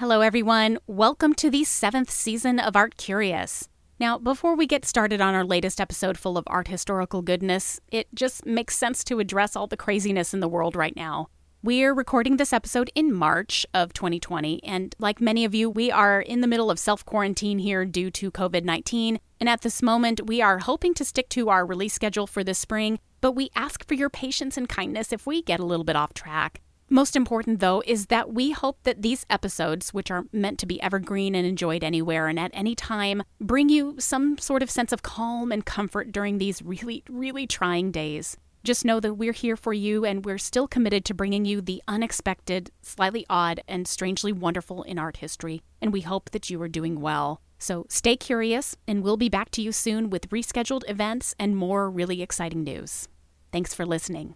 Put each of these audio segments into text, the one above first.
Hello, everyone. Welcome to the seventh season of Art Curious. Now, before we get started on our latest episode full of art historical goodness, it just makes sense to address all the craziness in the world right now. We're recording this episode in March of 2020, and like many of you, we are in the middle of self quarantine here due to COVID 19. And at this moment, we are hoping to stick to our release schedule for this spring, but we ask for your patience and kindness if we get a little bit off track. Most important, though, is that we hope that these episodes, which are meant to be evergreen and enjoyed anywhere and at any time, bring you some sort of sense of calm and comfort during these really, really trying days. Just know that we're here for you and we're still committed to bringing you the unexpected, slightly odd, and strangely wonderful in art history, and we hope that you are doing well. So stay curious, and we'll be back to you soon with rescheduled events and more really exciting news. Thanks for listening.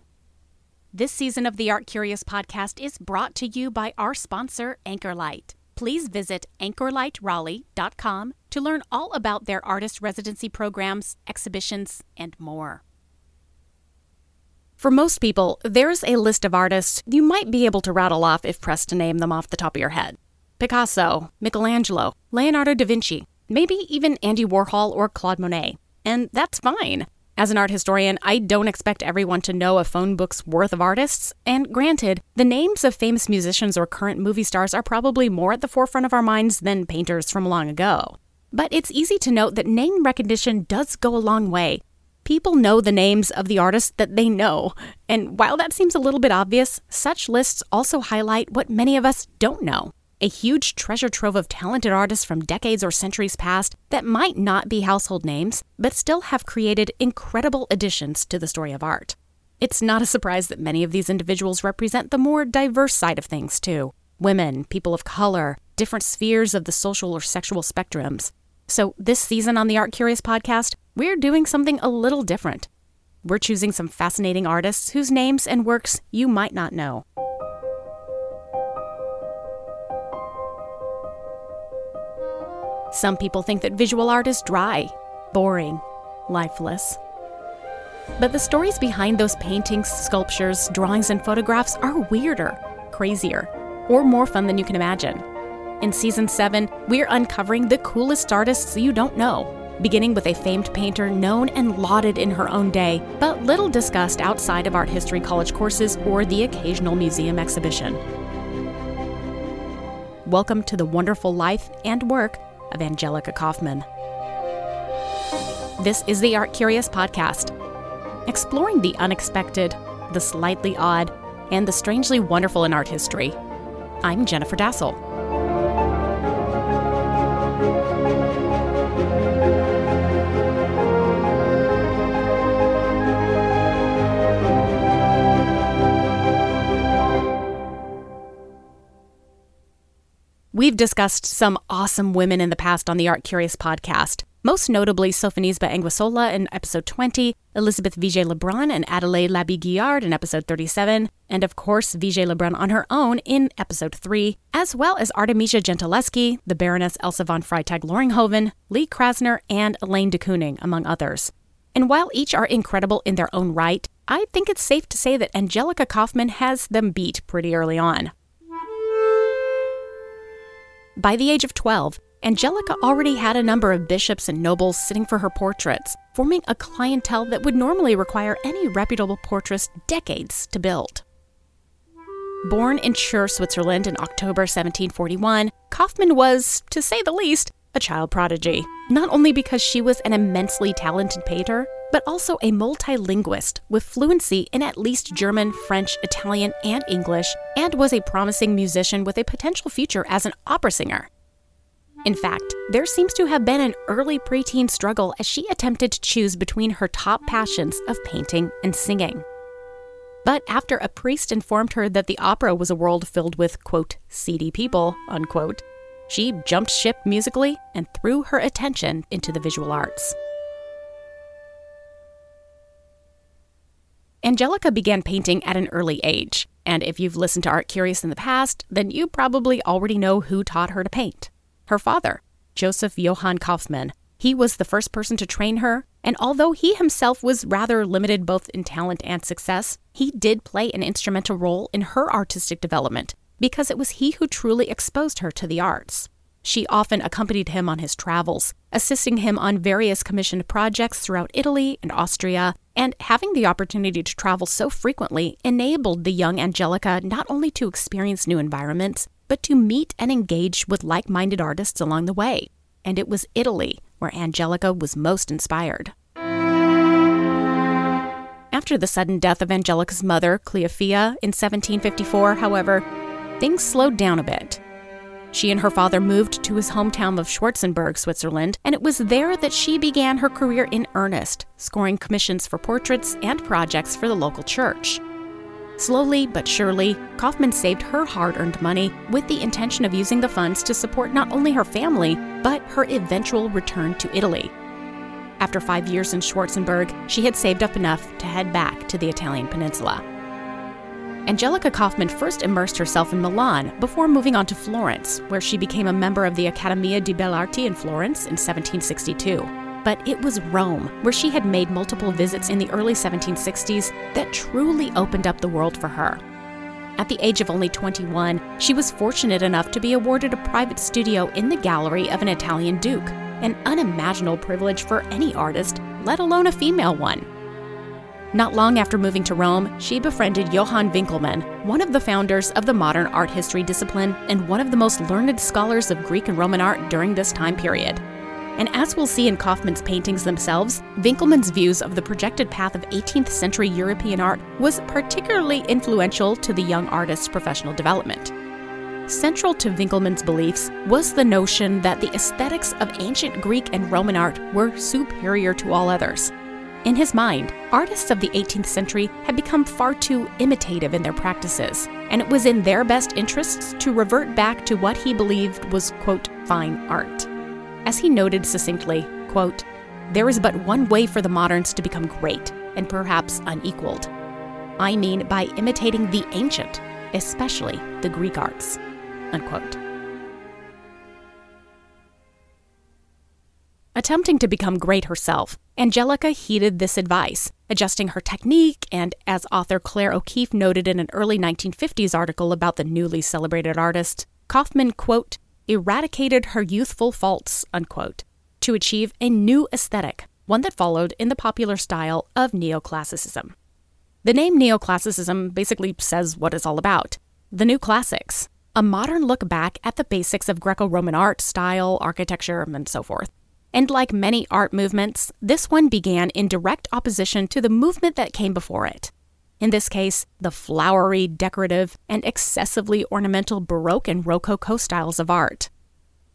This season of the Art Curious podcast is brought to you by our sponsor, Anchorlight. Please visit anchorlightraleigh.com to learn all about their artist residency programs, exhibitions, and more. For most people, there's a list of artists you might be able to rattle off if pressed to name them off the top of your head Picasso, Michelangelo, Leonardo da Vinci, maybe even Andy Warhol or Claude Monet. And that's fine. As an art historian, I don't expect everyone to know a phone book's worth of artists, and granted, the names of famous musicians or current movie stars are probably more at the forefront of our minds than painters from long ago. But it's easy to note that name recognition does go a long way. People know the names of the artists that they know, and while that seems a little bit obvious, such lists also highlight what many of us don't know a huge treasure trove of talented artists from decades or centuries past that might not be household names, but still have created incredible additions to the story of art. It's not a surprise that many of these individuals represent the more diverse side of things, too women, people of color, different spheres of the social or sexual spectrums. So, this season on the Art Curious podcast, we're doing something a little different. We're choosing some fascinating artists whose names and works you might not know. Some people think that visual art is dry, boring, lifeless. But the stories behind those paintings, sculptures, drawings, and photographs are weirder, crazier, or more fun than you can imagine. In season 7, we're uncovering the coolest artists you don't know, beginning with a famed painter known and lauded in her own day, but little discussed outside of art history college courses or the occasional museum exhibition. Welcome to the wonderful life and work of Angelica Kauffman. This is the Art Curious Podcast, exploring the unexpected, the slightly odd, and the strangely wonderful in art history. I'm Jennifer Dasal. We've discussed some awesome women in the past on the Art Curious podcast, most notably Sophonisba Anguissola in episode 20, Elizabeth Vigée Lebrun and Adelaide Labille-Guiard in episode 37, and of course Vigée Lebrun on her own in episode 3, as well as Artemisia Gentileschi, the Baroness Elsa von Freytag-Loringhoven, Lee Krasner, and Elaine de Kooning, among others. And while each are incredible in their own right, I think it's safe to say that Angelica Kauffman has them beat pretty early on. By the age of 12, Angelica already had a number of bishops and nobles sitting for her portraits, forming a clientele that would normally require any reputable portraitist decades to build. Born in Chur, Switzerland in October 1741, Kauffman was, to say the least, a child prodigy, not only because she was an immensely talented painter, but also a multilingualist with fluency in at least German, French, Italian, and English, and was a promising musician with a potential future as an opera singer. In fact, there seems to have been an early preteen struggle as she attempted to choose between her top passions of painting and singing. But after a priest informed her that the opera was a world filled with, quote, seedy people, unquote, she jumped ship musically and threw her attention into the visual arts. Angelica began painting at an early age, and if you've listened to Art Curious in the past, then you probably already know who taught her to paint. Her father, Joseph Johann Kaufmann, He was the first person to train her, and although he himself was rather limited both in talent and success, he did play an instrumental role in her artistic development, because it was he who truly exposed her to the arts. She often accompanied him on his travels, assisting him on various commissioned projects throughout Italy and Austria, and having the opportunity to travel so frequently enabled the young Angelica not only to experience new environments, but to meet and engage with like minded artists along the way. And it was Italy where Angelica was most inspired. After the sudden death of Angelica's mother, Cleophea, in 1754, however, things slowed down a bit. She and her father moved to his hometown of Schwarzenberg, Switzerland, and it was there that she began her career in earnest, scoring commissions for portraits and projects for the local church. Slowly but surely, Kauffman saved her hard earned money with the intention of using the funds to support not only her family, but her eventual return to Italy. After five years in Schwarzenberg, she had saved up enough to head back to the Italian peninsula. Angelica Kauffman first immersed herself in Milan before moving on to Florence, where she became a member of the Accademia di Belle Arti in Florence in 1762. But it was Rome, where she had made multiple visits in the early 1760s, that truly opened up the world for her. At the age of only 21, she was fortunate enough to be awarded a private studio in the gallery of an Italian duke, an unimaginable privilege for any artist, let alone a female one. Not long after moving to Rome, she befriended Johann Winckelmann, one of the founders of the modern art history discipline and one of the most learned scholars of Greek and Roman art during this time period. And as we'll see in Kauffman's paintings themselves, Winckelmann's views of the projected path of 18th century European art was particularly influential to the young artist's professional development. Central to Winckelmann's beliefs was the notion that the aesthetics of ancient Greek and Roman art were superior to all others, in his mind, artists of the 18th century had become far too imitative in their practices, and it was in their best interests to revert back to what he believed was, quote, fine art. As he noted succinctly, quote, there is but one way for the moderns to become great, and perhaps unequaled. I mean by imitating the ancient, especially the Greek arts. Unquote. Attempting to become great herself, Angelica heeded this advice, adjusting her technique, and as author Claire O'Keefe noted in an early 1950s article about the newly celebrated artist, Kauffman, quote, eradicated her youthful faults, unquote, to achieve a new aesthetic, one that followed in the popular style of neoclassicism. The name neoclassicism basically says what it's all about the new classics, a modern look back at the basics of Greco Roman art, style, architecture, and so forth. And like many art movements, this one began in direct opposition to the movement that came before it. In this case, the flowery, decorative, and excessively ornamental Baroque and Rococo styles of art.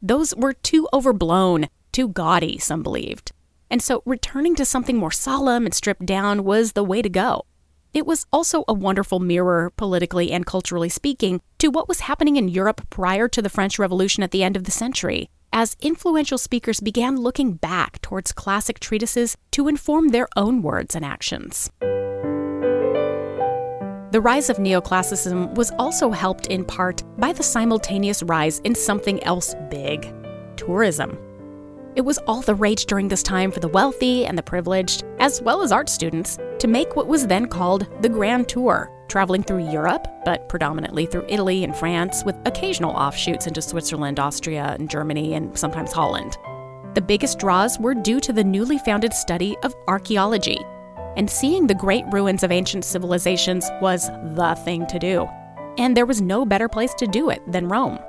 Those were too overblown, too gaudy, some believed. And so returning to something more solemn and stripped down was the way to go. It was also a wonderful mirror, politically and culturally speaking, to what was happening in Europe prior to the French Revolution at the end of the century, as influential speakers began looking back towards classic treatises to inform their own words and actions. The rise of neoclassicism was also helped in part by the simultaneous rise in something else big tourism. It was all the rage during this time for the wealthy and the privileged, as well as art students, to make what was then called the Grand Tour, traveling through Europe, but predominantly through Italy and France, with occasional offshoots into Switzerland, Austria, and Germany, and sometimes Holland. The biggest draws were due to the newly founded study of archaeology, and seeing the great ruins of ancient civilizations was the thing to do. And there was no better place to do it than Rome.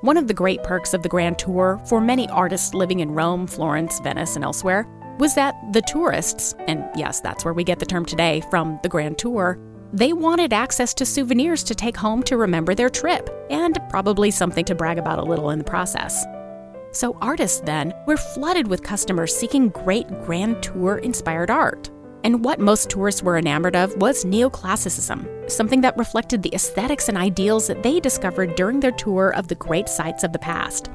One of the great perks of the Grand Tour for many artists living in Rome, Florence, Venice, and elsewhere was that the tourists, and yes, that's where we get the term today from the Grand Tour, they wanted access to souvenirs to take home to remember their trip, and probably something to brag about a little in the process. So, artists then were flooded with customers seeking great Grand Tour inspired art. And what most tourists were enamored of was neoclassicism, something that reflected the aesthetics and ideals that they discovered during their tour of the great sites of the past.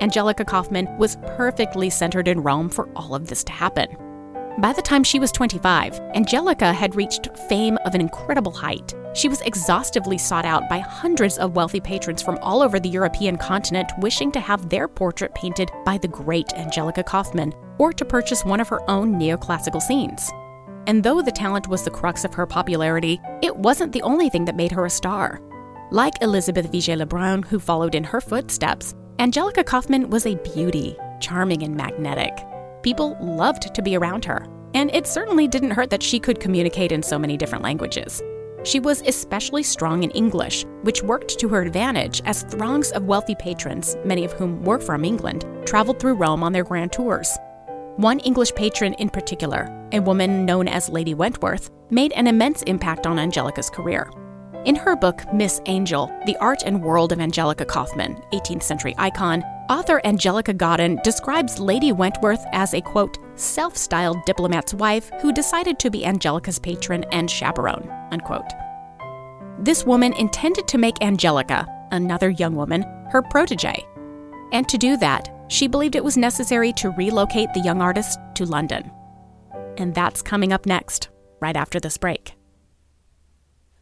Angelica Kauffman was perfectly centered in Rome for all of this to happen. By the time she was 25, Angelica had reached fame of an incredible height. She was exhaustively sought out by hundreds of wealthy patrons from all over the European continent wishing to have their portrait painted by the great Angelica Kauffman or to purchase one of her own neoclassical scenes. And though the talent was the crux of her popularity, it wasn't the only thing that made her a star. Like Elizabeth Vigée Lebrun, who followed in her footsteps, Angelica Kauffman was a beauty, charming and magnetic. People loved to be around her, and it certainly didn't hurt that she could communicate in so many different languages. She was especially strong in English, which worked to her advantage as throngs of wealthy patrons, many of whom were from England, traveled through Rome on their grand tours. One English patron in particular, a woman known as Lady Wentworth, made an immense impact on Angelica's career. In her book, Miss Angel The Art and World of Angelica Kauffman, 18th century icon, author Angelica Goodden describes Lady Wentworth as a quote, self styled diplomat's wife who decided to be Angelica's patron and chaperone, unquote. This woman intended to make Angelica, another young woman, her protege. And to do that, she believed it was necessary to relocate the young artist to London. And that's coming up next, right after this break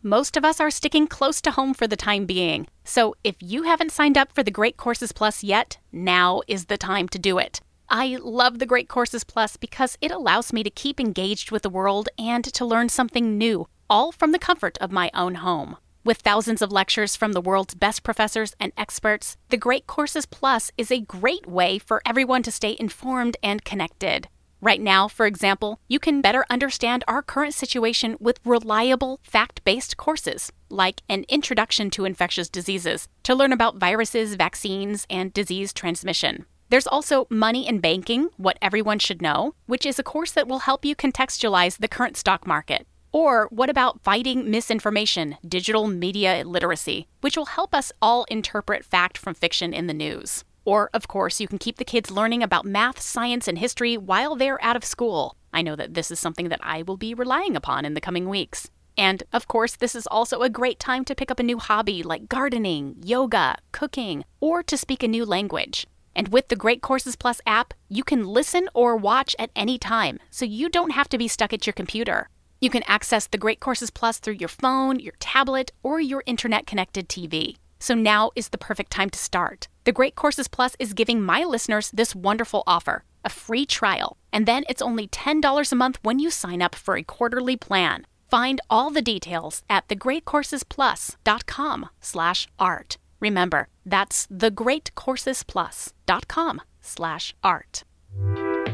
most of us are sticking close to home for the time being. So if you haven't signed up for the Great Courses Plus yet, now is the time to do it. I love the Great Courses Plus because it allows me to keep engaged with the world and to learn something new, all from the comfort of my own home. With thousands of lectures from the world's best professors and experts, the Great Courses Plus is a great way for everyone to stay informed and connected. Right now, for example, you can better understand our current situation with reliable, fact based courses, like an Introduction to Infectious Diseases, to learn about viruses, vaccines, and disease transmission. There's also Money and Banking What Everyone Should Know, which is a course that will help you contextualize the current stock market. Or what about Fighting Misinformation Digital Media Literacy, which will help us all interpret fact from fiction in the news. Or, of course, you can keep the kids learning about math, science, and history while they're out of school. I know that this is something that I will be relying upon in the coming weeks. And, of course, this is also a great time to pick up a new hobby like gardening, yoga, cooking, or to speak a new language. And with the Great Courses Plus app, you can listen or watch at any time, so you don't have to be stuck at your computer. You can access the Great Courses Plus through your phone, your tablet, or your internet connected TV. So now is the perfect time to start. The Great Courses Plus is giving my listeners this wonderful offer a free trial, and then it's only $10 a month when you sign up for a quarterly plan. Find all the details at thegreatcoursesplus.com slash art. Remember, that's thegreatcoursesplus.com slash art.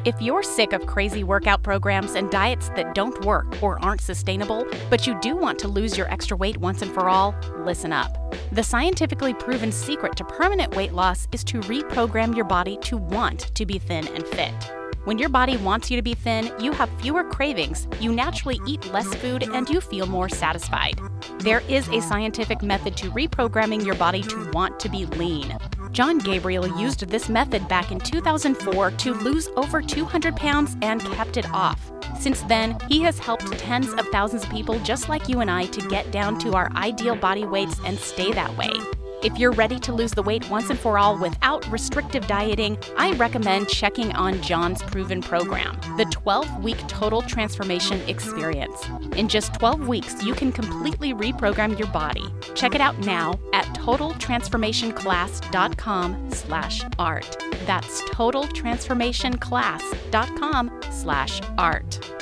If you're sick of crazy workout programs and diets that don't work or aren't sustainable, but you do want to lose your extra weight once and for all, listen up. The scientifically proven secret to permanent weight loss is to reprogram your body to want to be thin and fit. When your body wants you to be thin, you have fewer cravings, you naturally eat less food, and you feel more satisfied. There is a scientific method to reprogramming your body to want to be lean. Jon Gabriel used this method back in 2004 to lose over 200 pounds and kept it off. Since then, he has helped tens of thousands of people just like you and I to get down to our ideal body weights and stay that way. If you're ready to lose the weight once and for all without restrictive dieting, I recommend checking on Jon's proven program, the 12 week total transformation experience. In just 12 weeks, you can completely reprogram your body. Check it out now at totaltransformationclass.com slash art. That's totaltransformationclass.com slash art.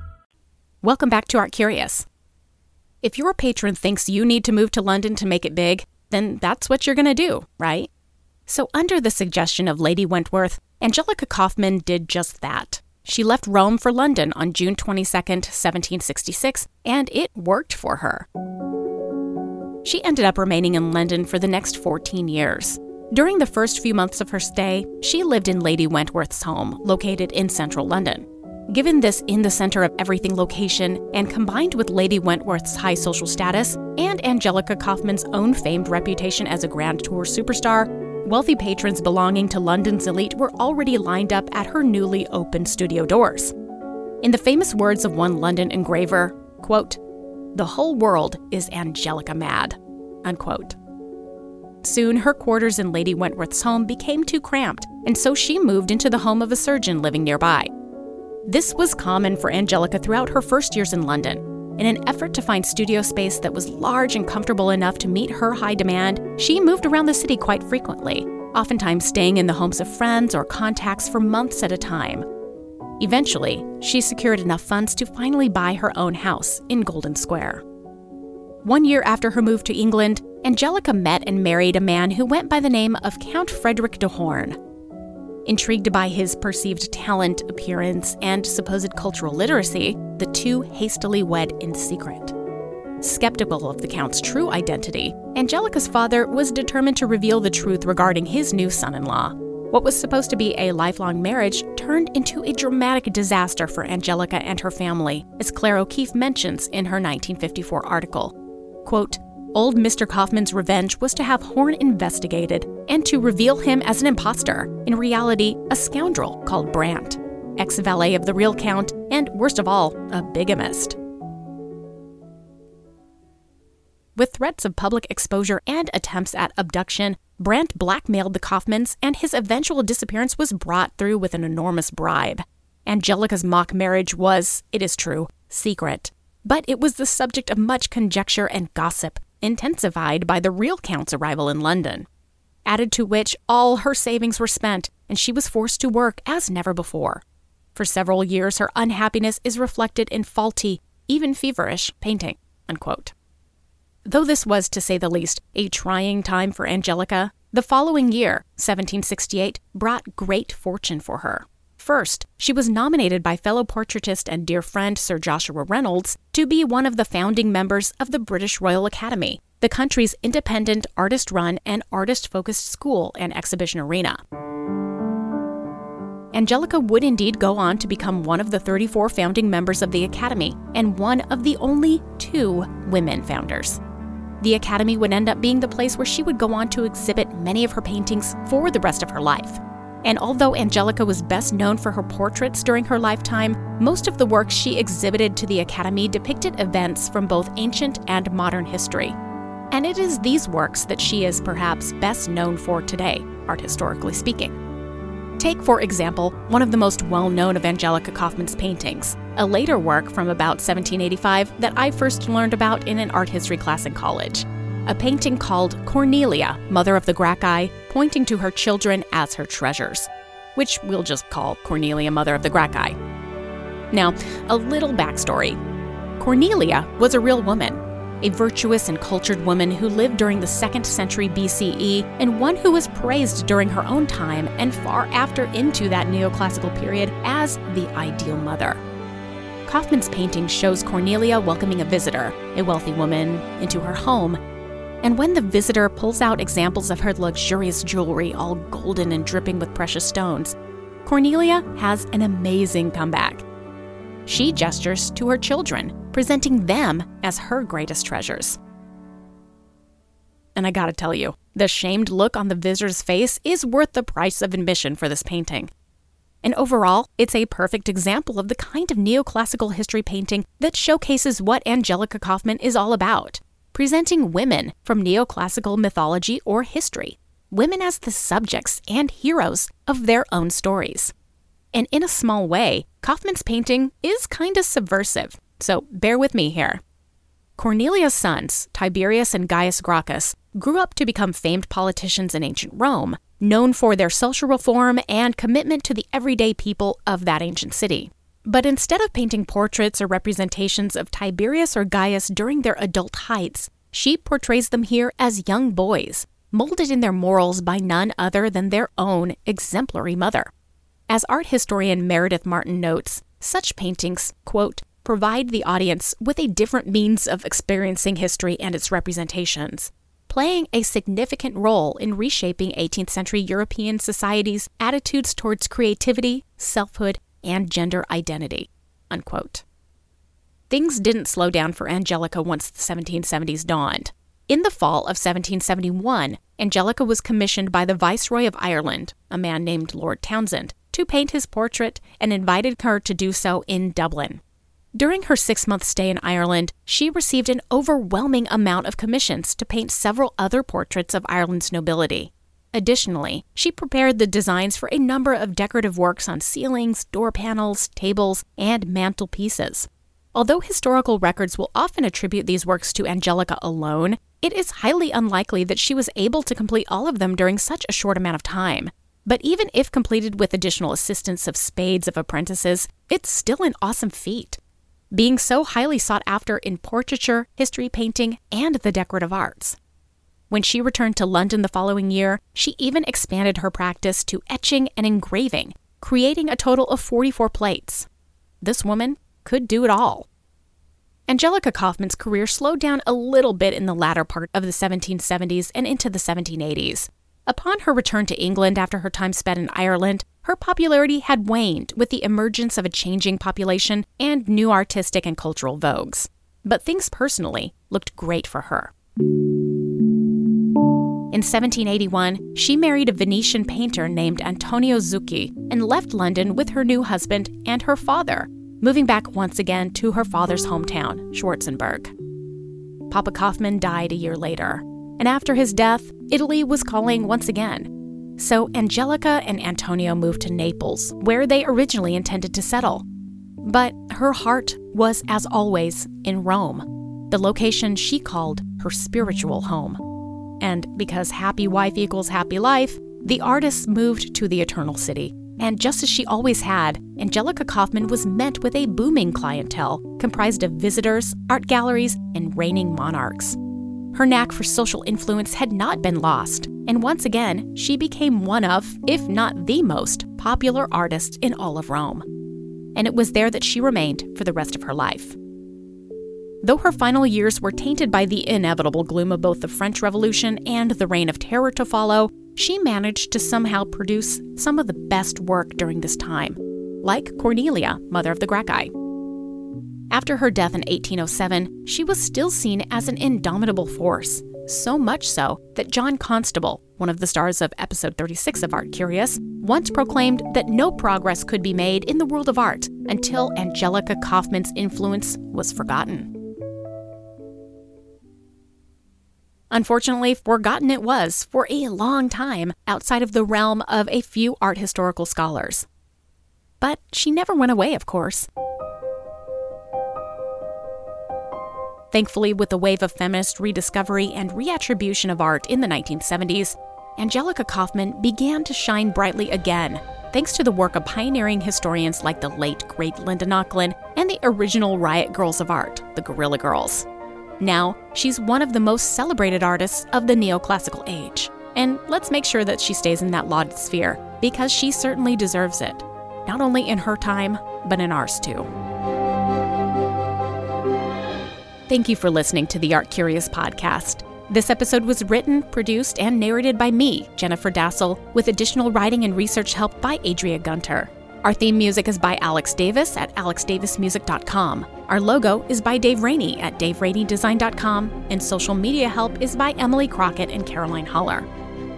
Welcome back to Art Curious. If your patron thinks you need to move to London to make it big, then that's what you're going to do, right? So, under the suggestion of Lady Wentworth, Angelica Kauffman did just that. She left Rome for London on June 22, 1766, and it worked for her. She ended up remaining in London for the next 14 years. During the first few months of her stay, she lived in Lady Wentworth's home, located in central London. Given this in the center of everything location, and combined with Lady Wentworth's high social status and Angelica Kauffman's own famed reputation as a grand tour superstar, wealthy patrons belonging to London's elite were already lined up at her newly opened studio doors. In the famous words of one London engraver, quote, "The whole world is Angelica mad." Unquote. Soon, her quarters in Lady Wentworth's home became too cramped, and so she moved into the home of a surgeon living nearby. This was common for Angelica throughout her first years in London. In an effort to find studio space that was large and comfortable enough to meet her high demand, she moved around the city quite frequently, oftentimes staying in the homes of friends or contacts for months at a time. Eventually, she secured enough funds to finally buy her own house in Golden Square. One year after her move to England, Angelica met and married a man who went by the name of Count Frederick de Horn. Intrigued by his perceived talent, appearance, and supposed cultural literacy, the two hastily wed in secret. Skeptical of the Count's true identity, Angelica's father was determined to reveal the truth regarding his new son in law. What was supposed to be a lifelong marriage turned into a dramatic disaster for Angelica and her family, as Claire O'Keefe mentions in her 1954 article. Quote, Old Mr. Kauffman's revenge was to have Horn investigated and to reveal him as an impostor, in reality, a scoundrel called Brandt, ex valet of the real Count, and worst of all, a bigamist. With threats of public exposure and attempts at abduction, Brandt blackmailed the Kauffmans, and his eventual disappearance was brought through with an enormous bribe. Angelica's mock marriage was, it is true, secret, but it was the subject of much conjecture and gossip, intensified by the real Count's arrival in London. Added to which, all her savings were spent, and she was forced to work as never before. For several years, her unhappiness is reflected in faulty, even feverish, painting. Unquote. Though this was, to say the least, a trying time for Angelica, the following year, 1768, brought great fortune for her. First, she was nominated by fellow portraitist and dear friend Sir Joshua Reynolds to be one of the founding members of the British Royal Academy, the country's independent, artist run, and artist focused school and exhibition arena. Angelica would indeed go on to become one of the 34 founding members of the Academy and one of the only two women founders. The Academy would end up being the place where she would go on to exhibit many of her paintings for the rest of her life. And although Angelica was best known for her portraits during her lifetime, most of the works she exhibited to the Academy depicted events from both ancient and modern history. And it is these works that she is perhaps best known for today, art historically speaking. Take, for example, one of the most well known of Angelica Kauffman's paintings, a later work from about 1785 that I first learned about in an art history class in college a painting called Cornelia, Mother of the Gracchi, pointing to her children as her treasures, which we'll just call Cornelia, Mother of the Gracchi. Now, a little backstory. Cornelia was a real woman, a virtuous and cultured woman who lived during the 2nd century BCE and one who was praised during her own time and far after into that neoclassical period as the ideal mother. Kauffman's painting shows Cornelia welcoming a visitor, a wealthy woman, into her home and when the visitor pulls out examples of her luxurious jewelry, all golden and dripping with precious stones, Cornelia has an amazing comeback. She gestures to her children, presenting them as her greatest treasures. And I gotta tell you, the shamed look on the visitor's face is worth the price of admission for this painting. And overall, it's a perfect example of the kind of neoclassical history painting that showcases what Angelica Kauffman is all about presenting women from neoclassical mythology or history, women as the subjects and heroes of their own stories. And in a small way, Kauffman's painting is kind of subversive, so bear with me here. Cornelia's sons, Tiberius and Gaius Gracchus, grew up to become famed politicians in ancient Rome, known for their social reform and commitment to the everyday people of that ancient city. But instead of painting portraits or representations of Tiberius or Gaius during their adult heights, she portrays them here as young boys, molded in their morals by none other than their own exemplary mother. As art historian Meredith Martin notes, such paintings, quote, provide the audience with a different means of experiencing history and its representations, playing a significant role in reshaping 18th century European society's attitudes towards creativity, selfhood, and gender identity. Unquote. Things didn't slow down for Angelica once the 1770s dawned. In the fall of 1771, Angelica was commissioned by the Viceroy of Ireland, a man named Lord Townshend, to paint his portrait and invited her to do so in Dublin. During her six month stay in Ireland, she received an overwhelming amount of commissions to paint several other portraits of Ireland's nobility. Additionally, she prepared the designs for a number of decorative works on ceilings, door panels, tables, and mantelpieces. Although historical records will often attribute these works to Angelica alone, it is highly unlikely that she was able to complete all of them during such a short amount of time. But even if completed with additional assistance of spades of apprentices, it's still an awesome feat. Being so highly sought after in portraiture, history painting, and the decorative arts. When she returned to London the following year, she even expanded her practice to etching and engraving, creating a total of 44 plates. This woman could do it all. Angelica Kauffman's career slowed down a little bit in the latter part of the 1770s and into the 1780s. Upon her return to England after her time spent in Ireland, her popularity had waned with the emergence of a changing population and new artistic and cultural vogues. But things personally looked great for her. In 1781, she married a Venetian painter named Antonio Zucchi and left London with her new husband and her father, moving back once again to her father's hometown, Schwarzenberg. Papa Kauffman died a year later, and after his death, Italy was calling once again. So Angelica and Antonio moved to Naples, where they originally intended to settle. But her heart was, as always, in Rome, the location she called her spiritual home. And because happy wife equals happy life, the artists moved to the Eternal City, and just as she always had, Angelica Kauffman was met with a booming clientele comprised of visitors, art galleries, and reigning monarchs. Her knack for social influence had not been lost, and once again, she became one of, if not the most, popular artists in all of Rome. And it was there that she remained for the rest of her life. Though her final years were tainted by the inevitable gloom of both the French Revolution and the Reign of Terror to follow, she managed to somehow produce some of the best work during this time, like Cornelia, mother of the Gracchi. After her death in 1807, she was still seen as an indomitable force, so much so that John Constable, one of the stars of episode 36 of Art Curious, once proclaimed that no progress could be made in the world of art until Angelica Kauffman's influence was forgotten. Unfortunately, forgotten it was for a long time outside of the realm of a few art historical scholars. But she never went away, of course. Thankfully, with the wave of feminist rediscovery and reattribution of art in the 1970s, Angelica Kauffman began to shine brightly again, thanks to the work of pioneering historians like the late, great Linda Nochlin and the original Riot Girls of Art, the Guerrilla Girls. Now, she's one of the most celebrated artists of the neoclassical age. And let's make sure that she stays in that lauded sphere, because she certainly deserves it, not only in her time, but in ours too. Thank you for listening to the Art Curious podcast. This episode was written, produced, and narrated by me, Jennifer Dasal, with additional writing and research help by Adria Gunter. Our theme music is by Alex Davis at alexdavismusic.com. Our logo is by Dave Rainey at daveraineydesign.com, and social media help is by Emily Crockett and Caroline Holler.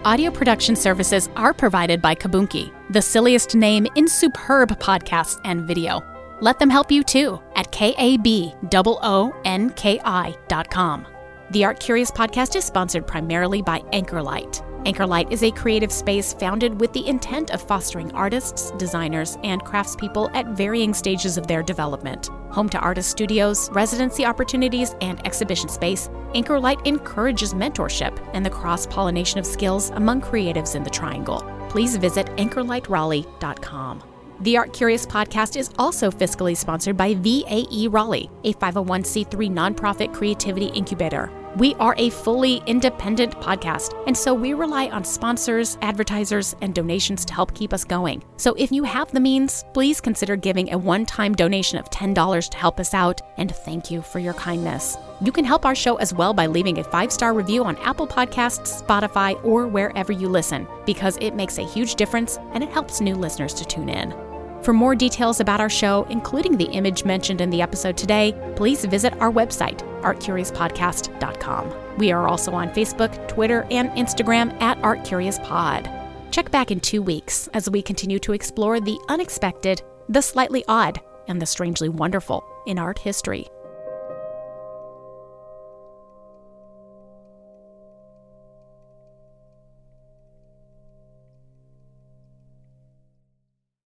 Audio production services are provided by Kaboonki, the silliest name in superb podcasts and video. Let them help you too at K-A-B-O-O-N-K-I.com. The Art Curious podcast is sponsored primarily by Anchorlight. Anchorlight is a creative space founded with the intent of fostering artists, designers, and craftspeople at varying stages of their development. Home to artist studios, residency opportunities, and exhibition space, Anchorlight encourages mentorship and the cross pollination of skills among creatives in the Triangle. Please visit anchorlightraleigh.com. The Art Curious podcast is also fiscally sponsored by VAE Raleigh, a 501c3 nonprofit creativity incubator. We are a fully independent podcast, and so we rely on sponsors, advertisers, and donations to help keep us going. So if you have the means, please consider giving a one time donation of $10 to help us out, and thank you for your kindness. You can help our show as well by leaving a five star review on Apple Podcasts, Spotify, or wherever you listen, because it makes a huge difference and it helps new listeners to tune in. For more details about our show, including the image mentioned in the episode today, please visit our website, artcuriouspodcast.com. We are also on Facebook, Twitter, and Instagram at ArtCuriousPod. Check back in two weeks as we continue to explore the unexpected, the slightly odd, and the strangely wonderful in art history.